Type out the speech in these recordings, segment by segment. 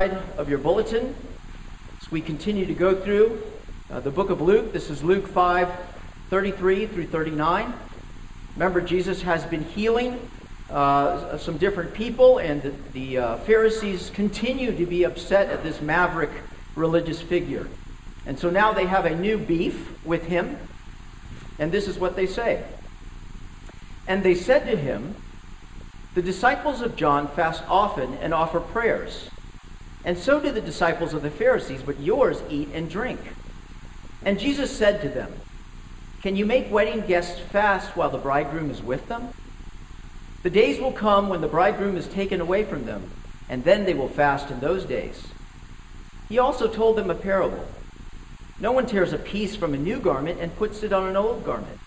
of your bulletin as we continue to go through uh, the book of Luke. This is Luke 5 33 through 39. Remember, Jesus has been healing uh, some different people, and the, the uh, Pharisees continue to be upset at this maverick religious figure. And so now they have a new beef with him, and this is what they say. And they said to him, The disciples of John fast often and offer prayers and so do the disciples of the Pharisees, but yours eat and drink. And Jesus said to them, Can you make wedding guests fast while the bridegroom is with them? The days will come when the bridegroom is taken away from them, and then they will fast in those days. He also told them a parable. No one tears a piece from a new garment and puts it on an old garment.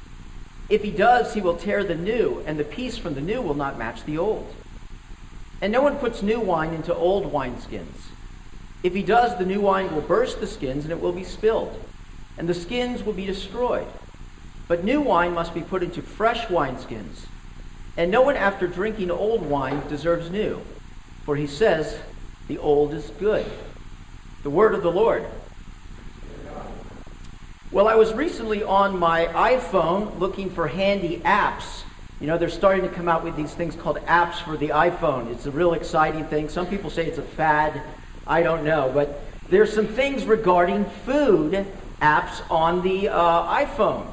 If he does, he will tear the new, and the piece from the new will not match the old. And no one puts new wine into old wineskins. If he does, the new wine will burst the skins and it will be spilled, and the skins will be destroyed. But new wine must be put into fresh wineskins. And no one after drinking old wine deserves new, for he says, the old is good. The word of the Lord. Well, I was recently on my iPhone looking for handy apps. You know, they're starting to come out with these things called apps for the iPhone. It's a real exciting thing. Some people say it's a fad. I don't know. But there's some things regarding food apps on the uh, iPhone.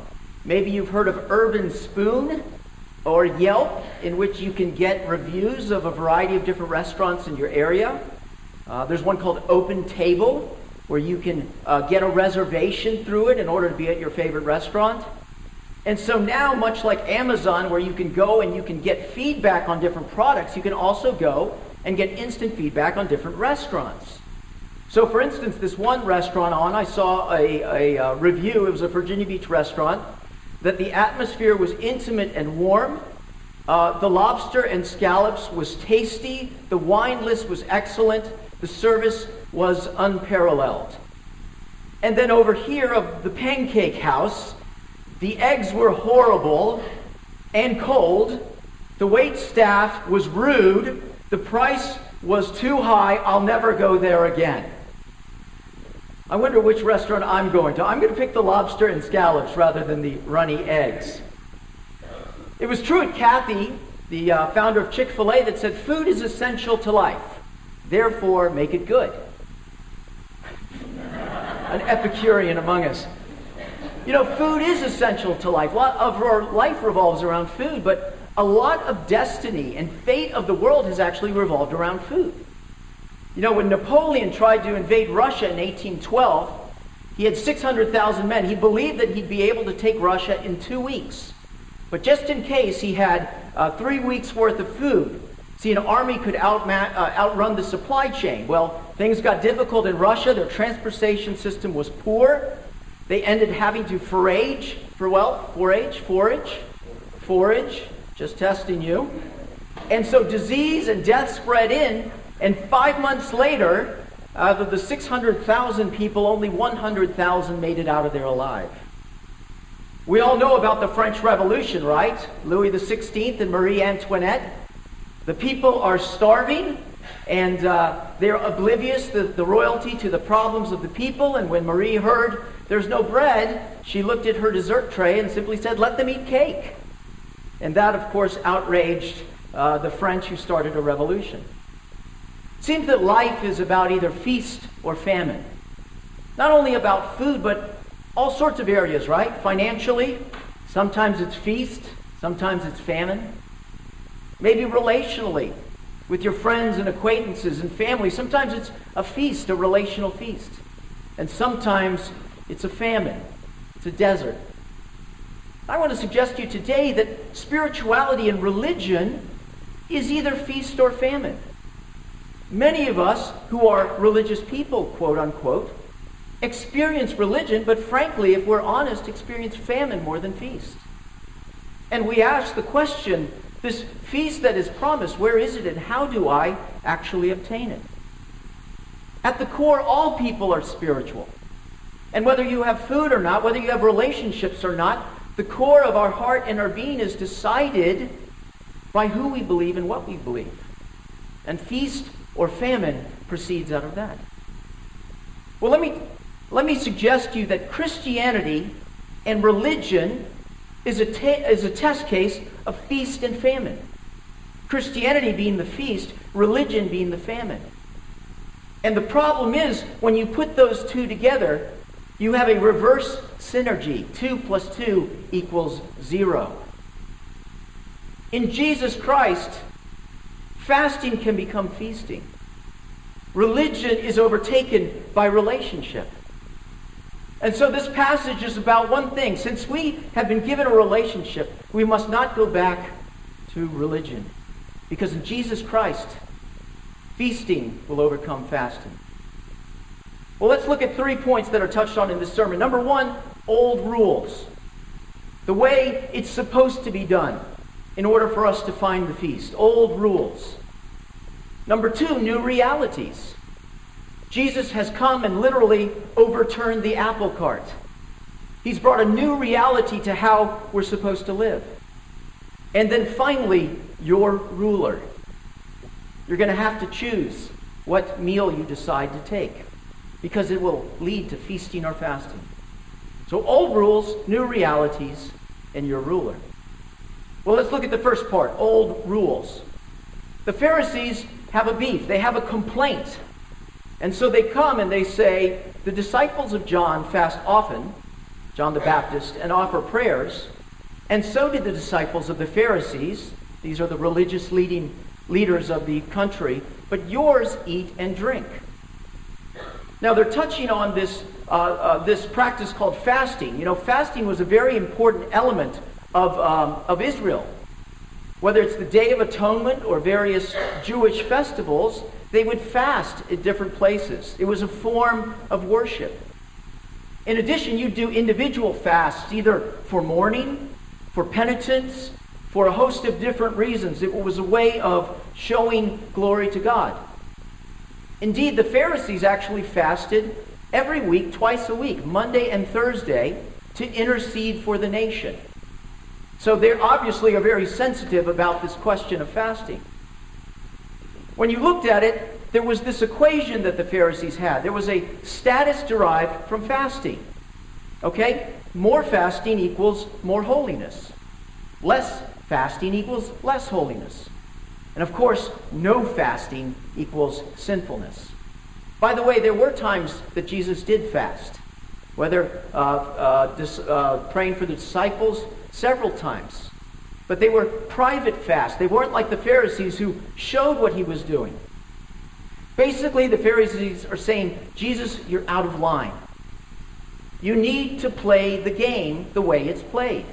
Maybe you've heard of Urbanspoon or Yelp, in which you can get reviews of a variety of different restaurants in your area. Uh, there's one called OpenTable, where you can uh, get a reservation through it in order to be at your favorite restaurant. And so now, much like Amazon, where you can go and you can get feedback on different products, you can also go and get instant feedback on different restaurants. So, for instance, this one restaurant on, I saw a, a, a uh, review, it was a Virginia Beach restaurant, that the atmosphere was intimate and warm. Uh, the lobster and scallops was tasty. The wine list was excellent. The service was unparalleled. And then over here of the pancake house, the eggs were horrible and cold. The wait staff was rude the price was too high. I'll never go there again. I wonder which restaurant I'm going to. I'm going to pick the lobster and scallops rather than the runny eggs. It was Truett Cathy, the uh, founder of Chick fil A, that said food is essential to life. Therefore, make it good. An Epicurean among us. You know, food is essential to life. A lot of our life revolves around food, but a lot of destiny and fate of the world has actually revolved around food. You know, when Napoleon tried to invade Russia in 1812, he had 600,000 men. He believed that he'd be able to take Russia in two weeks. But just in case, he had uh, three weeks' worth of food. See, an army could outma- uh, outrun the supply chain. Well, things got difficult in Russia. Their transportation system was poor. They ended having to forage for, well, forage, forage, forage, just testing you. And so disease and death spread in, and five months later, out of the 600,000 people, only 100,000 made it out of there alive. We all know about the French Revolution, right? Louis XVI and Marie Antoinette. The people are starving, and uh, they're oblivious, the, the royalty, to the problems of the people. And when Marie heard there's no bread, she looked at her dessert tray and simply said, Let them eat cake. And that, of course, outraged uh, the French who started a revolution. It seems that life is about either feast or famine. Not only about food, but all sorts of areas, right? Financially, sometimes it's feast, sometimes it's famine. Maybe relationally, with your friends and acquaintances and family, sometimes it's a feast, a relational feast. And sometimes it's a famine, it's a desert. I want to suggest to you today that spirituality and religion is either feast or famine. Many of us who are religious people, quote unquote, experience religion, but frankly, if we're honest, experience famine more than feast. And we ask the question this feast that is promised, where is it and how do I actually obtain it? At the core, all people are spiritual. And whether you have food or not, whether you have relationships or not, the core of our heart and our being is decided by who we believe and what we believe. And feast or famine proceeds out of that. Well, let me, let me suggest to you that Christianity and religion is a, te- is a test case of feast and famine. Christianity being the feast, religion being the famine. And the problem is, when you put those two together, you have a reverse synergy. 2 plus 2 equals 0. In Jesus Christ, fasting can become feasting. Religion is overtaken by relationship. And so this passage is about one thing. Since we have been given a relationship, we must not go back to religion. Because in Jesus Christ, feasting will overcome fasting. Well, let's look at three points that are touched on in this sermon. Number one, old rules. The way it's supposed to be done in order for us to find the feast. Old rules. Number two, new realities. Jesus has come and literally overturned the apple cart. He's brought a new reality to how we're supposed to live. And then finally, your ruler. You're going to have to choose what meal you decide to take because it will lead to feasting or fasting. So, old rules, new realities, and your ruler. Well, let's look at the first part old rules. The Pharisees have a beef, they have a complaint. And so they come and they say, The disciples of John fast often, John the Baptist, and offer prayers, and so did the disciples of the Pharisees. These are the religious leading leaders of the country, but yours eat and drink. Now they're touching on this, uh, uh, this practice called fasting. You know, fasting was a very important element of, um, of Israel. Whether it's the Day of Atonement or various Jewish festivals, they would fast at different places. It was a form of worship. In addition, you'd do individual fasts, either for mourning, for penitence, for a host of different reasons. It was a way of showing glory to God. Indeed, the Pharisees actually fasted every week, twice a week, Monday and Thursday, to intercede for the nation. So they obviously are very sensitive about this question of fasting. When you looked at it, there was this equation that the Pharisees had. There was a status derived from fasting. Okay? More fasting equals more holiness. Less fasting equals less holiness. And of course, no fasting equals sinfulness. By the way, there were times that Jesus did fast, whether uh, uh, dis, uh, praying for the disciples several times. But they were private fasts. They weren't like the Pharisees who showed what he was doing. Basically, the Pharisees are saying, Jesus, you're out of line. You need to play the game the way it's played.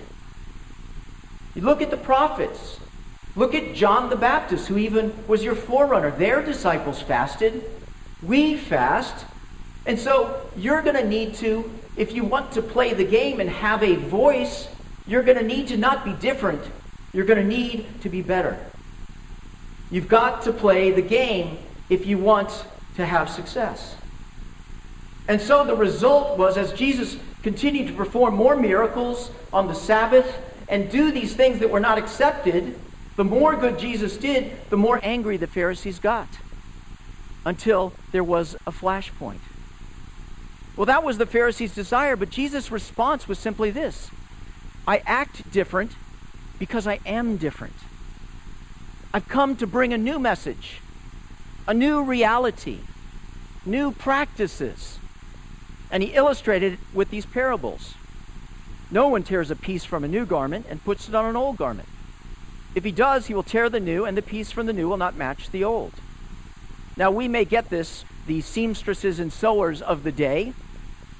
You look at the prophets. Look at John the Baptist, who even was your forerunner. Their disciples fasted. We fast. And so you're going to need to, if you want to play the game and have a voice, you're going to need to not be different. You're going to need to be better. You've got to play the game if you want to have success. And so the result was as Jesus continued to perform more miracles on the Sabbath and do these things that were not accepted, the more good Jesus did, the more angry the Pharisees got until there was a flashpoint. Well, that was the Pharisees' desire, but Jesus' response was simply this I act different because I am different. I've come to bring a new message, a new reality, new practices. And he illustrated it with these parables. No one tears a piece from a new garment and puts it on an old garment. If he does, he will tear the new, and the piece from the new will not match the old. Now, we may get this, the seamstresses and sewers of the day.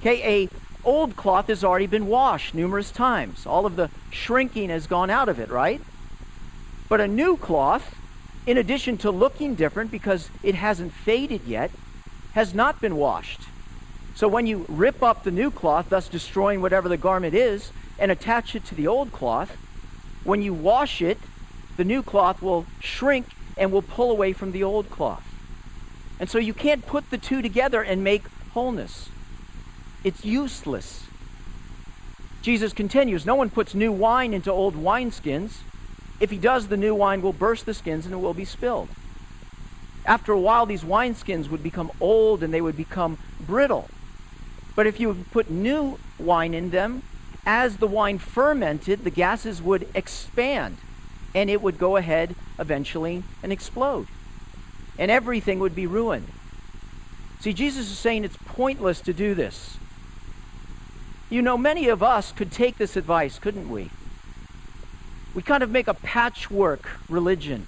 Okay, a old cloth has already been washed numerous times. All of the shrinking has gone out of it, right? But a new cloth, in addition to looking different because it hasn't faded yet, has not been washed. So when you rip up the new cloth, thus destroying whatever the garment is, and attach it to the old cloth, when you wash it, the new cloth will shrink and will pull away from the old cloth. And so you can't put the two together and make wholeness. It's useless. Jesus continues No one puts new wine into old wineskins. If he does, the new wine will burst the skins and it will be spilled. After a while, these wineskins would become old and they would become brittle. But if you put new wine in them, as the wine fermented, the gases would expand and it would go ahead eventually and explode. And everything would be ruined. See, Jesus is saying it's pointless to do this. You know, many of us could take this advice, couldn't we? We kind of make a patchwork religion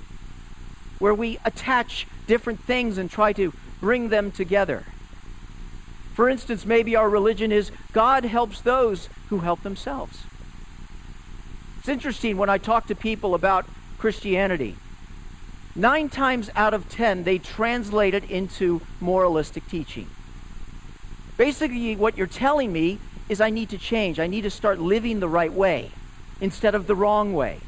where we attach different things and try to bring them together. For instance, maybe our religion is God helps those who help themselves. It's interesting when I talk to people about Christianity. Nine times out of ten, they translate it into moralistic teaching. Basically, what you're telling me is I need to change. I need to start living the right way instead of the wrong way.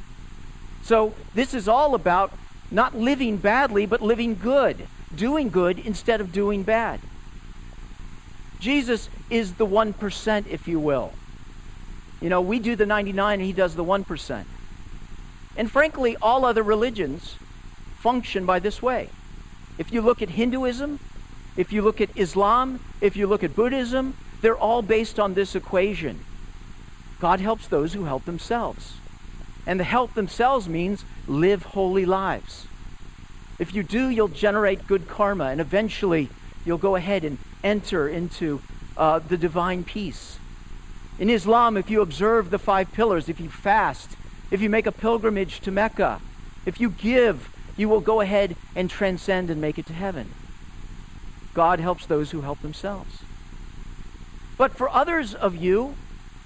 So, this is all about not living badly, but living good, doing good instead of doing bad. Jesus is the 1%, if you will. You know, we do the 99 and he does the 1%. And frankly, all other religions function by this way. If you look at Hinduism, if you look at Islam, if you look at Buddhism, they're all based on this equation. God helps those who help themselves. And the help themselves means live holy lives. If you do, you'll generate good karma, and eventually you'll go ahead and enter into uh, the divine peace. In Islam, if you observe the five pillars, if you fast, if you make a pilgrimage to Mecca, if you give, you will go ahead and transcend and make it to heaven. God helps those who help themselves. But for others of you,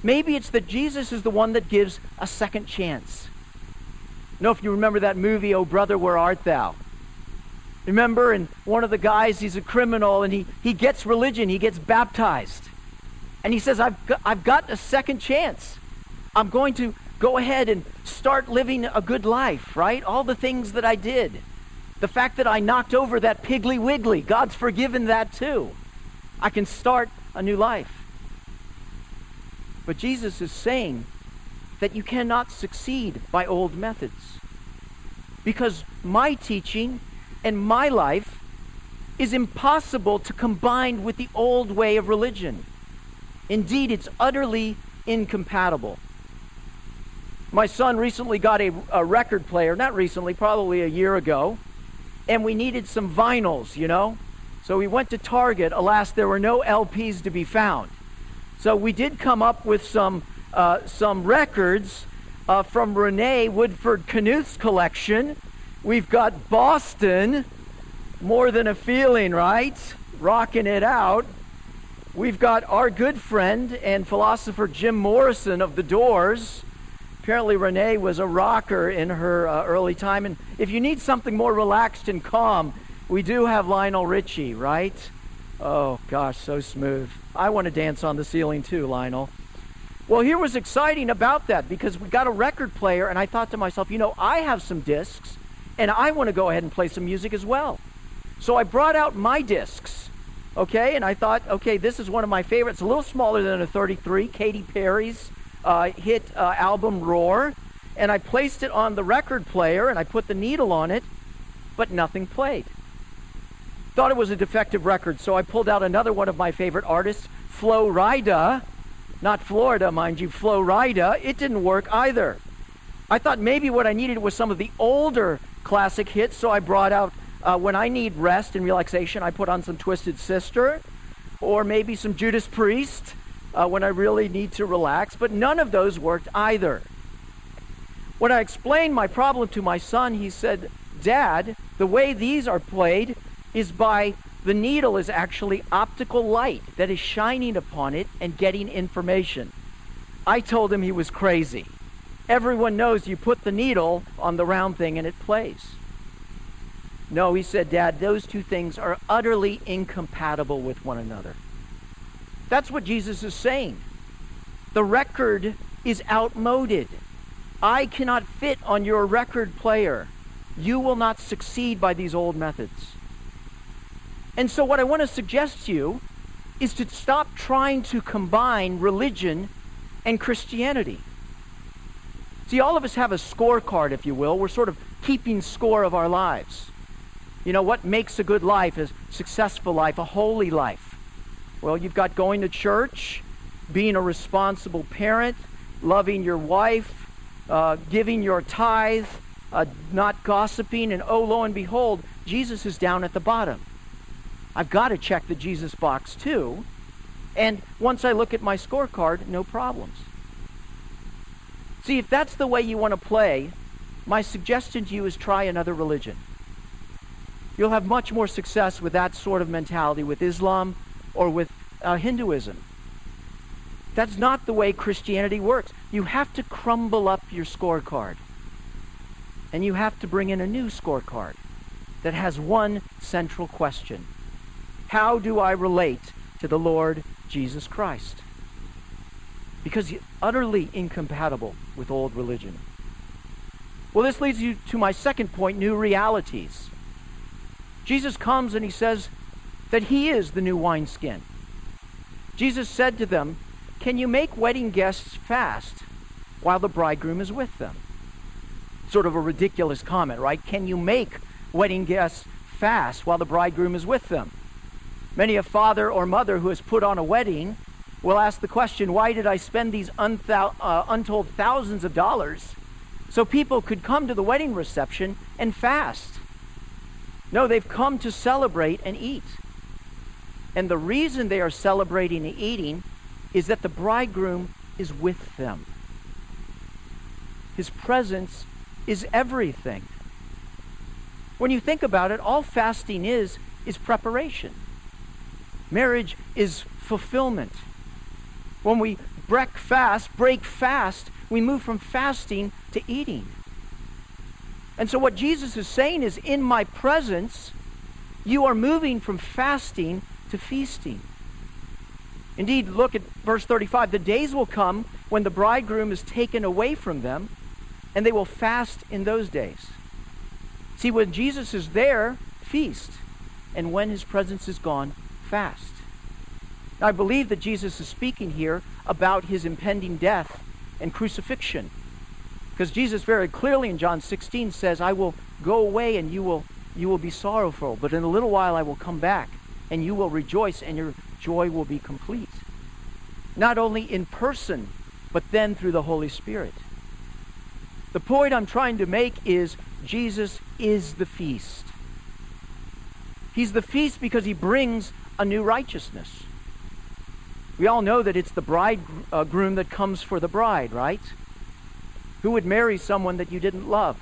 maybe it's that Jesus is the one that gives a second chance. You know, if you remember that movie, Oh Brother, Where Art Thou? Remember, and one of the guys, he's a criminal, and he, he gets religion, he gets baptized. And he says, I've got, I've got a second chance. I'm going to go ahead and start living a good life, right? All the things that I did. The fact that I knocked over that Piggly Wiggly, God's forgiven that too. I can start a new life. But Jesus is saying that you cannot succeed by old methods. Because my teaching and my life is impossible to combine with the old way of religion. Indeed, it's utterly incompatible. My son recently got a, a, record player, not recently, probably a year ago, and we needed some vinyls, you know? So we went to Target. Alas, there were no LPs to be found. So we did come up with some, uh, some records uh, from Renee Woodford Knuth's collection We've got Boston, more than a feeling, right? Rocking it out. We've got our good friend and philosopher Jim Morrison of The Doors. Apparently, Renee was a rocker in her uh, early time. And if you need something more relaxed and calm, we do have Lionel Richie, right? Oh, gosh, so smooth. I want to dance on the ceiling too, Lionel. Well, here was exciting about that because we got a record player, and I thought to myself, you know, I have some discs and I want to go ahead and play some music as well. So I brought out my discs, okay, and I thought, okay, this is one of my favorites, a little smaller than a 33, Katy Perry's uh, hit uh, album Roar, and I placed it on the record player and I put the needle on it, but nothing played. Thought it was a defective record, so I pulled out another one of my favorite artists, Flo Rida, not Florida, mind you, Flo Rida. It didn't work either. I thought maybe what I needed was some of the older classic hits, so I brought out uh, when I need rest and relaxation, I put on some Twisted Sister or maybe some Judas Priest uh, when I really need to relax, but none of those worked either. When I explained my problem to my son, he said, Dad, the way these are played is by the needle is actually optical light that is shining upon it and getting information. I told him he was crazy. Everyone knows you put the needle on the round thing and it plays. No, he said, Dad, those two things are utterly incompatible with one another. That's what Jesus is saying. The record is outmoded. I cannot fit on your record player. You will not succeed by these old methods. And so, what I want to suggest to you is to stop trying to combine religion and Christianity. See, all of us have a scorecard, if you will. We're sort of keeping score of our lives. You know, what makes a good life, a successful life, a holy life? Well, you've got going to church, being a responsible parent, loving your wife, uh, giving your tithe, uh, not gossiping, and oh, lo and behold, Jesus is down at the bottom. I've got to check the Jesus box too. And once I look at my scorecard, no problems. See, if that's the way you want to play, my suggestion to you is try another religion. You'll have much more success with that sort of mentality with Islam or with uh, Hinduism. That's not the way Christianity works. You have to crumble up your scorecard. And you have to bring in a new scorecard that has one central question How do I relate to the Lord Jesus Christ? Because he's utterly incompatible with old religion. Well, this leads you to my second point new realities. Jesus comes and he says that he is the new wineskin. Jesus said to them, Can you make wedding guests fast while the bridegroom is with them? Sort of a ridiculous comment, right? Can you make wedding guests fast while the bridegroom is with them? Many a father or mother who has put on a wedding will ask the question, Why did I spend these unthou- uh, untold thousands of dollars so people could come to the wedding reception and fast? No, they've come to celebrate and eat. And the reason they are celebrating and eating is that the bridegroom is with them. His presence is everything. When you think about it, all fasting is is preparation. Marriage is fulfillment. When we break fast, break fast, we move from fasting to eating. And so what Jesus is saying is in my presence, you are moving from fasting to feasting. Indeed, look at verse 35. The days will come when the bridegroom is taken away from them, and they will fast in those days. See, when Jesus is there, feast. And when his presence is gone, fast. I believe that Jesus is speaking here about his impending death and crucifixion. Because Jesus very clearly in John 16 says, I will go away and you will, you will be sorrowful, but in a little while I will come back and you will rejoice and your joy will be complete. Not only in person, but then through the Holy Spirit. The point I'm trying to make is Jesus is the feast. He's the feast because he brings a new righteousness. We all know that it's the bridegroom uh, that comes for the bride, right? Who would marry someone that you didn't love?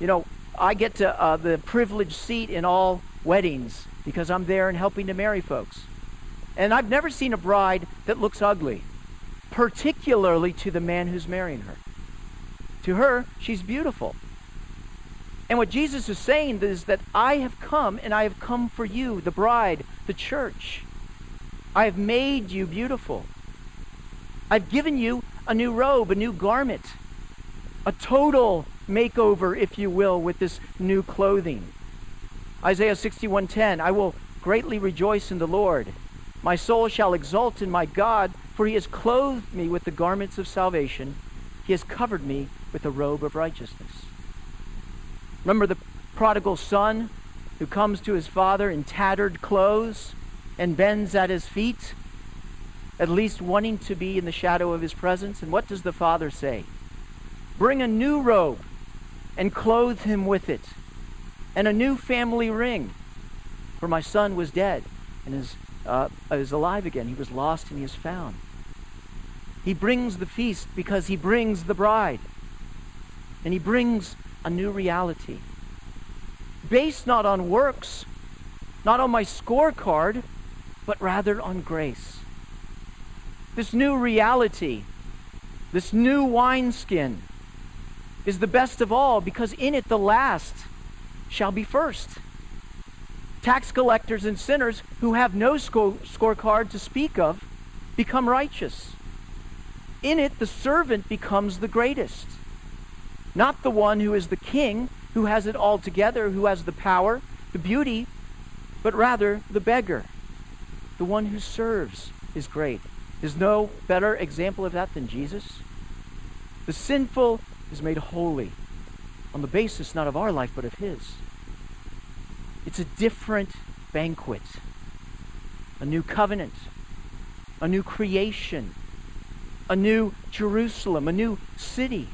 You know, I get to uh, the privileged seat in all weddings because I'm there and helping to marry folks. And I've never seen a bride that looks ugly, particularly to the man who's marrying her. To her, she's beautiful. And what Jesus is saying is that I have come and I have come for you, the bride, the church. I have made you beautiful. I've given you a new robe, a new garment, a total makeover, if you will, with this new clothing. Isaiah 61:10 I will greatly rejoice in the Lord. My soul shall exult in my God, for he has clothed me with the garments of salvation. He has covered me with a robe of righteousness. Remember the prodigal son who comes to his father in tattered clothes and bends at his feet, at least wanting to be in the shadow of his presence? And what does the father say? Bring a new robe and clothe him with it and a new family ring. For my son was dead and is, uh, is alive again. He was lost and he is found. He brings the feast because he brings the bride. And he brings a new reality. Based not on works, not on my scorecard, but rather on grace. This new reality, this new wineskin, is the best of all because in it the last shall be first. Tax collectors and sinners who have no sco- scorecard to speak of become righteous. In it, the servant becomes the greatest. Not the one who is the king, who has it all together, who has the power, the beauty, but rather the beggar. The one who serves is great. There's no better example of that than Jesus. The sinful is made holy on the basis not of our life, but of His. It's a different banquet, a new covenant, a new creation, a new Jerusalem, a new city.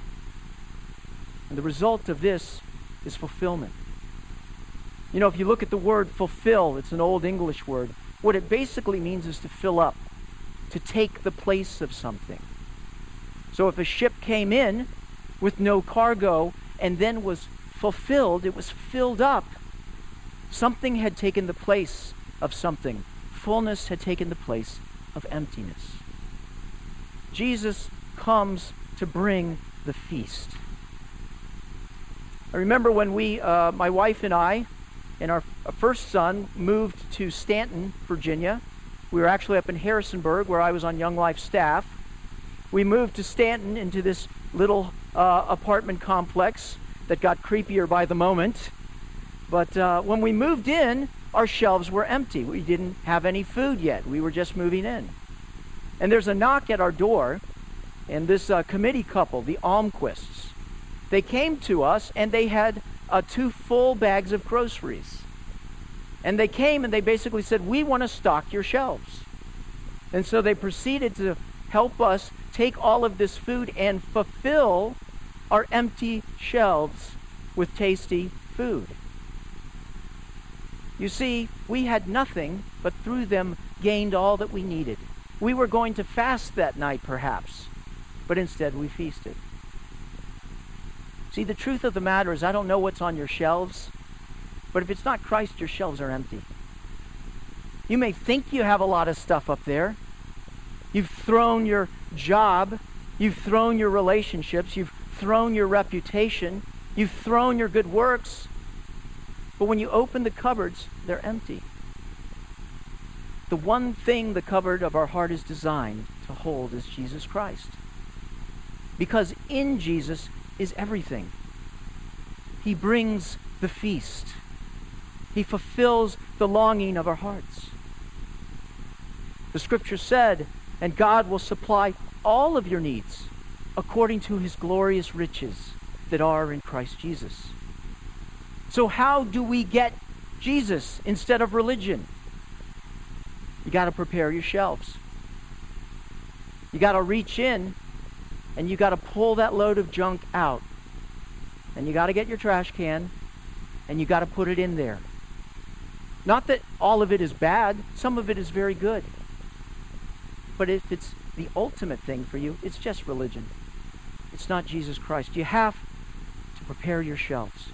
And the result of this is fulfillment. You know, if you look at the word fulfill, it's an old English word. What it basically means is to fill up, to take the place of something. So if a ship came in with no cargo and then was fulfilled, it was filled up. Something had taken the place of something. Fullness had taken the place of emptiness. Jesus comes to bring the feast. I remember when we, uh, my wife and I, and our first son moved to Staunton, Virginia. We were actually up in Harrisonburg, where I was on Young Life staff. We moved to Staunton into this little uh, apartment complex that got creepier by the moment. But uh, when we moved in, our shelves were empty. We didn't have any food yet. We were just moving in. And there's a knock at our door, and this uh, committee couple, the Almquists, they came to us and they had uh, two full bags of groceries. And they came and they basically said, We want to stock your shelves. And so they proceeded to help us take all of this food and fulfill our empty shelves with tasty food. You see, we had nothing, but through them gained all that we needed. We were going to fast that night, perhaps, but instead we feasted. See, the truth of the matter is, I don't know what's on your shelves, but if it's not Christ, your shelves are empty. You may think you have a lot of stuff up there. You've thrown your job, you've thrown your relationships, you've thrown your reputation, you've thrown your good works. But when you open the cupboards, they're empty. The one thing the cupboard of our heart is designed to hold is Jesus Christ. Because in Jesus is everything. He brings the feast. He fulfills the longing of our hearts. The scripture said, and God will supply all of your needs according to his glorious riches that are in Christ Jesus. So, how do we get Jesus instead of religion? You got to prepare your shelves. You got to reach in and you got to pull that load of junk out. And you got to get your trash can and you got to put it in there. Not that all of it is bad, some of it is very good. But if it's the ultimate thing for you, it's just religion. It's not Jesus Christ. You have to prepare your shelves.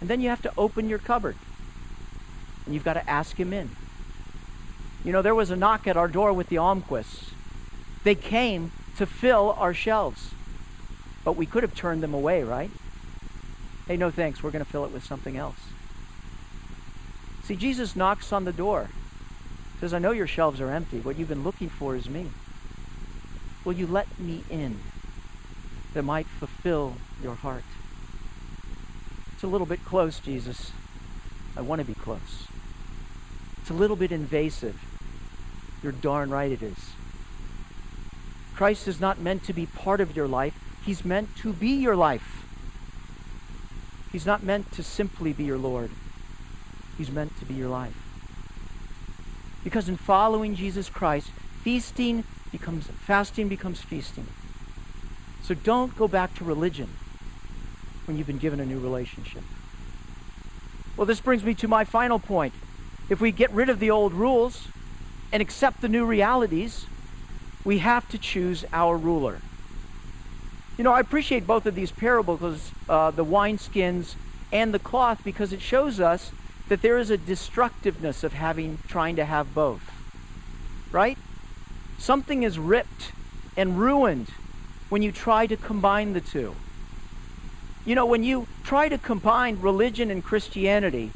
And then you have to open your cupboard. And you've got to ask him in. You know, there was a knock at our door with the Almquists. They came to fill our shelves. But we could have turned them away, right? Hey, no thanks. We're going to fill it with something else. See, Jesus knocks on the door. Says, I know your shelves are empty. What you've been looking for is me. Will you let me in that might fulfill your heart? It's a little bit close, Jesus. I want to be close. It's a little bit invasive. You're darn right it is. Christ is not meant to be part of your life. He's meant to be your life. He's not meant to simply be your Lord. He's meant to be your life. Because in following Jesus Christ, feasting becomes fasting becomes feasting. So don't go back to religion when you've been given a new relationship. Well, this brings me to my final point. If we get rid of the old rules and accept the new realities, we have to choose our ruler. You know, I appreciate both of these parables, uh, the wineskins and the cloth, because it shows us that there is a destructiveness of having trying to have both. Right? Something is ripped and ruined when you try to combine the two. You know, when you try to combine religion and Christianity,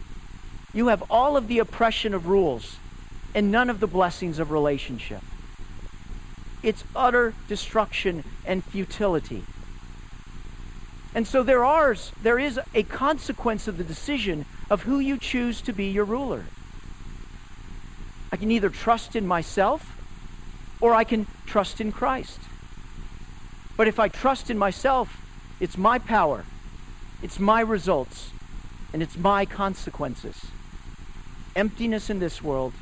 you have all of the oppression of rules and none of the blessings of relationship its utter destruction and futility. And so there are there is a consequence of the decision of who you choose to be your ruler. I can either trust in myself or I can trust in Christ. But if I trust in myself, it's my power, it's my results, And it's my consequences emptiness in this world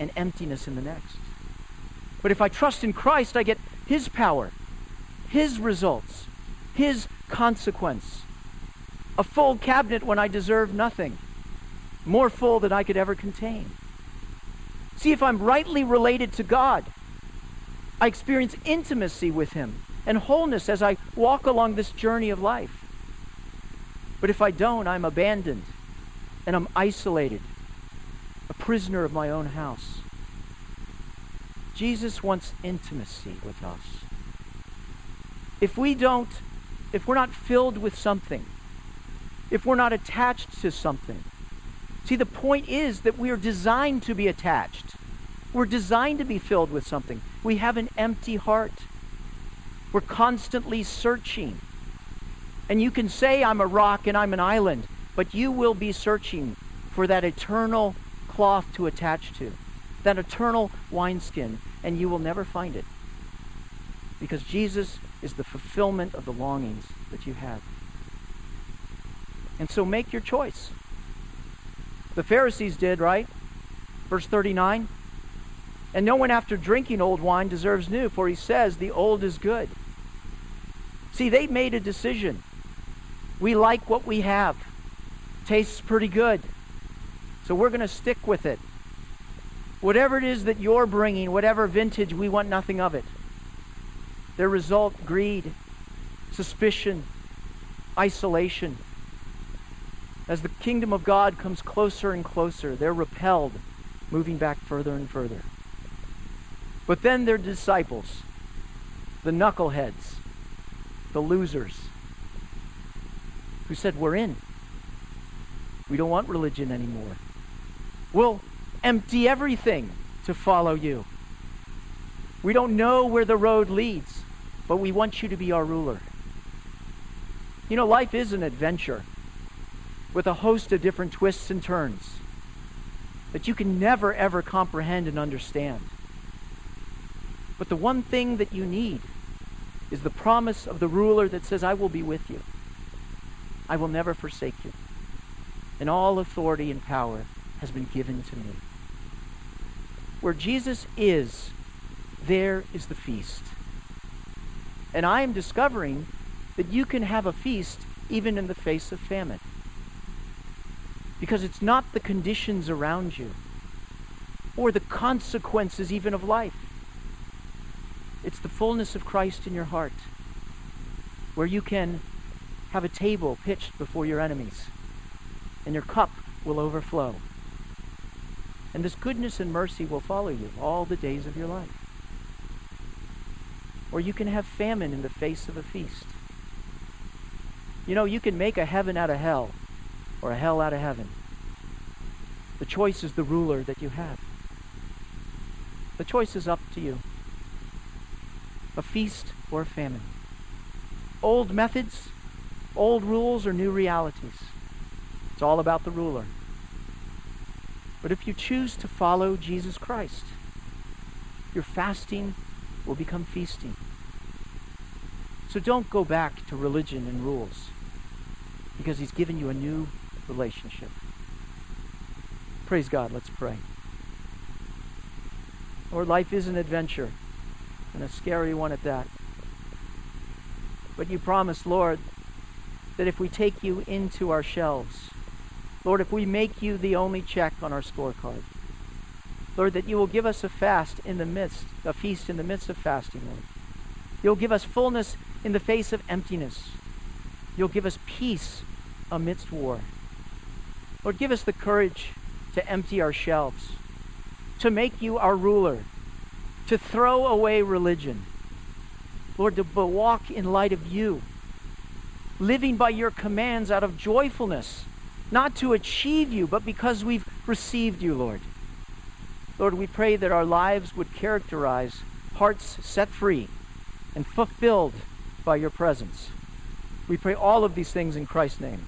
and emptiness in the next. But if I trust in Christ, I get His power, His results, His consequence. A full cabinet when I deserve nothing, more full than I could ever contain. See, if I'm rightly related to God, I experience intimacy with Him and wholeness as I walk along this journey of life. But if I don't, I'm abandoned and I'm isolated, a prisoner of my own house. Jesus wants intimacy with us. If we don't, if we're not filled with something, if we're not attached to something, see, the point is that we are designed to be attached. We're designed to be filled with something. We have an empty heart. We're constantly searching. And you can say, I'm a rock and I'm an island, but you will be searching for that eternal cloth to attach to, that eternal wineskin and you will never find it. Because Jesus is the fulfillment of the longings that you have. And so make your choice. The Pharisees did, right? Verse 39. And no one after drinking old wine deserves new, for he says, the old is good. See, they made a decision. We like what we have. Tastes pretty good. So we're going to stick with it. Whatever it is that you're bringing, whatever vintage, we want nothing of it. Their result greed, suspicion, isolation. As the kingdom of God comes closer and closer, they're repelled, moving back further and further. But then their disciples, the knuckleheads, the losers, who said, We're in. We don't want religion anymore. We'll empty everything to follow you. We don't know where the road leads, but we want you to be our ruler. You know, life is an adventure with a host of different twists and turns that you can never, ever comprehend and understand. But the one thing that you need is the promise of the ruler that says, I will be with you. I will never forsake you. And all authority and power has been given to me. Where Jesus is, there is the feast. And I am discovering that you can have a feast even in the face of famine. Because it's not the conditions around you or the consequences even of life. It's the fullness of Christ in your heart where you can have a table pitched before your enemies and your cup will overflow. And this goodness and mercy will follow you all the days of your life. Or you can have famine in the face of a feast. You know, you can make a heaven out of hell or a hell out of heaven. The choice is the ruler that you have. The choice is up to you. A feast or a famine. Old methods, old rules, or new realities. It's all about the ruler. But if you choose to follow Jesus Christ, your fasting will become feasting. So don't go back to religion and rules because he's given you a new relationship. Praise God. Let's pray. Lord, life is an adventure and a scary one at that. But you promised, Lord, that if we take you into our shelves, Lord, if we make you the only check on our scorecard, Lord, that you will give us a fast in the midst, a feast in the midst of fasting, Lord. You'll give us fullness in the face of emptiness. You'll give us peace amidst war. Lord, give us the courage to empty our shelves, to make you our ruler, to throw away religion. Lord, to walk in light of you, living by your commands out of joyfulness not to achieve you, but because we've received you, Lord. Lord, we pray that our lives would characterize hearts set free and fulfilled by your presence. We pray all of these things in Christ's name.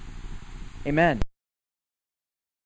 Amen.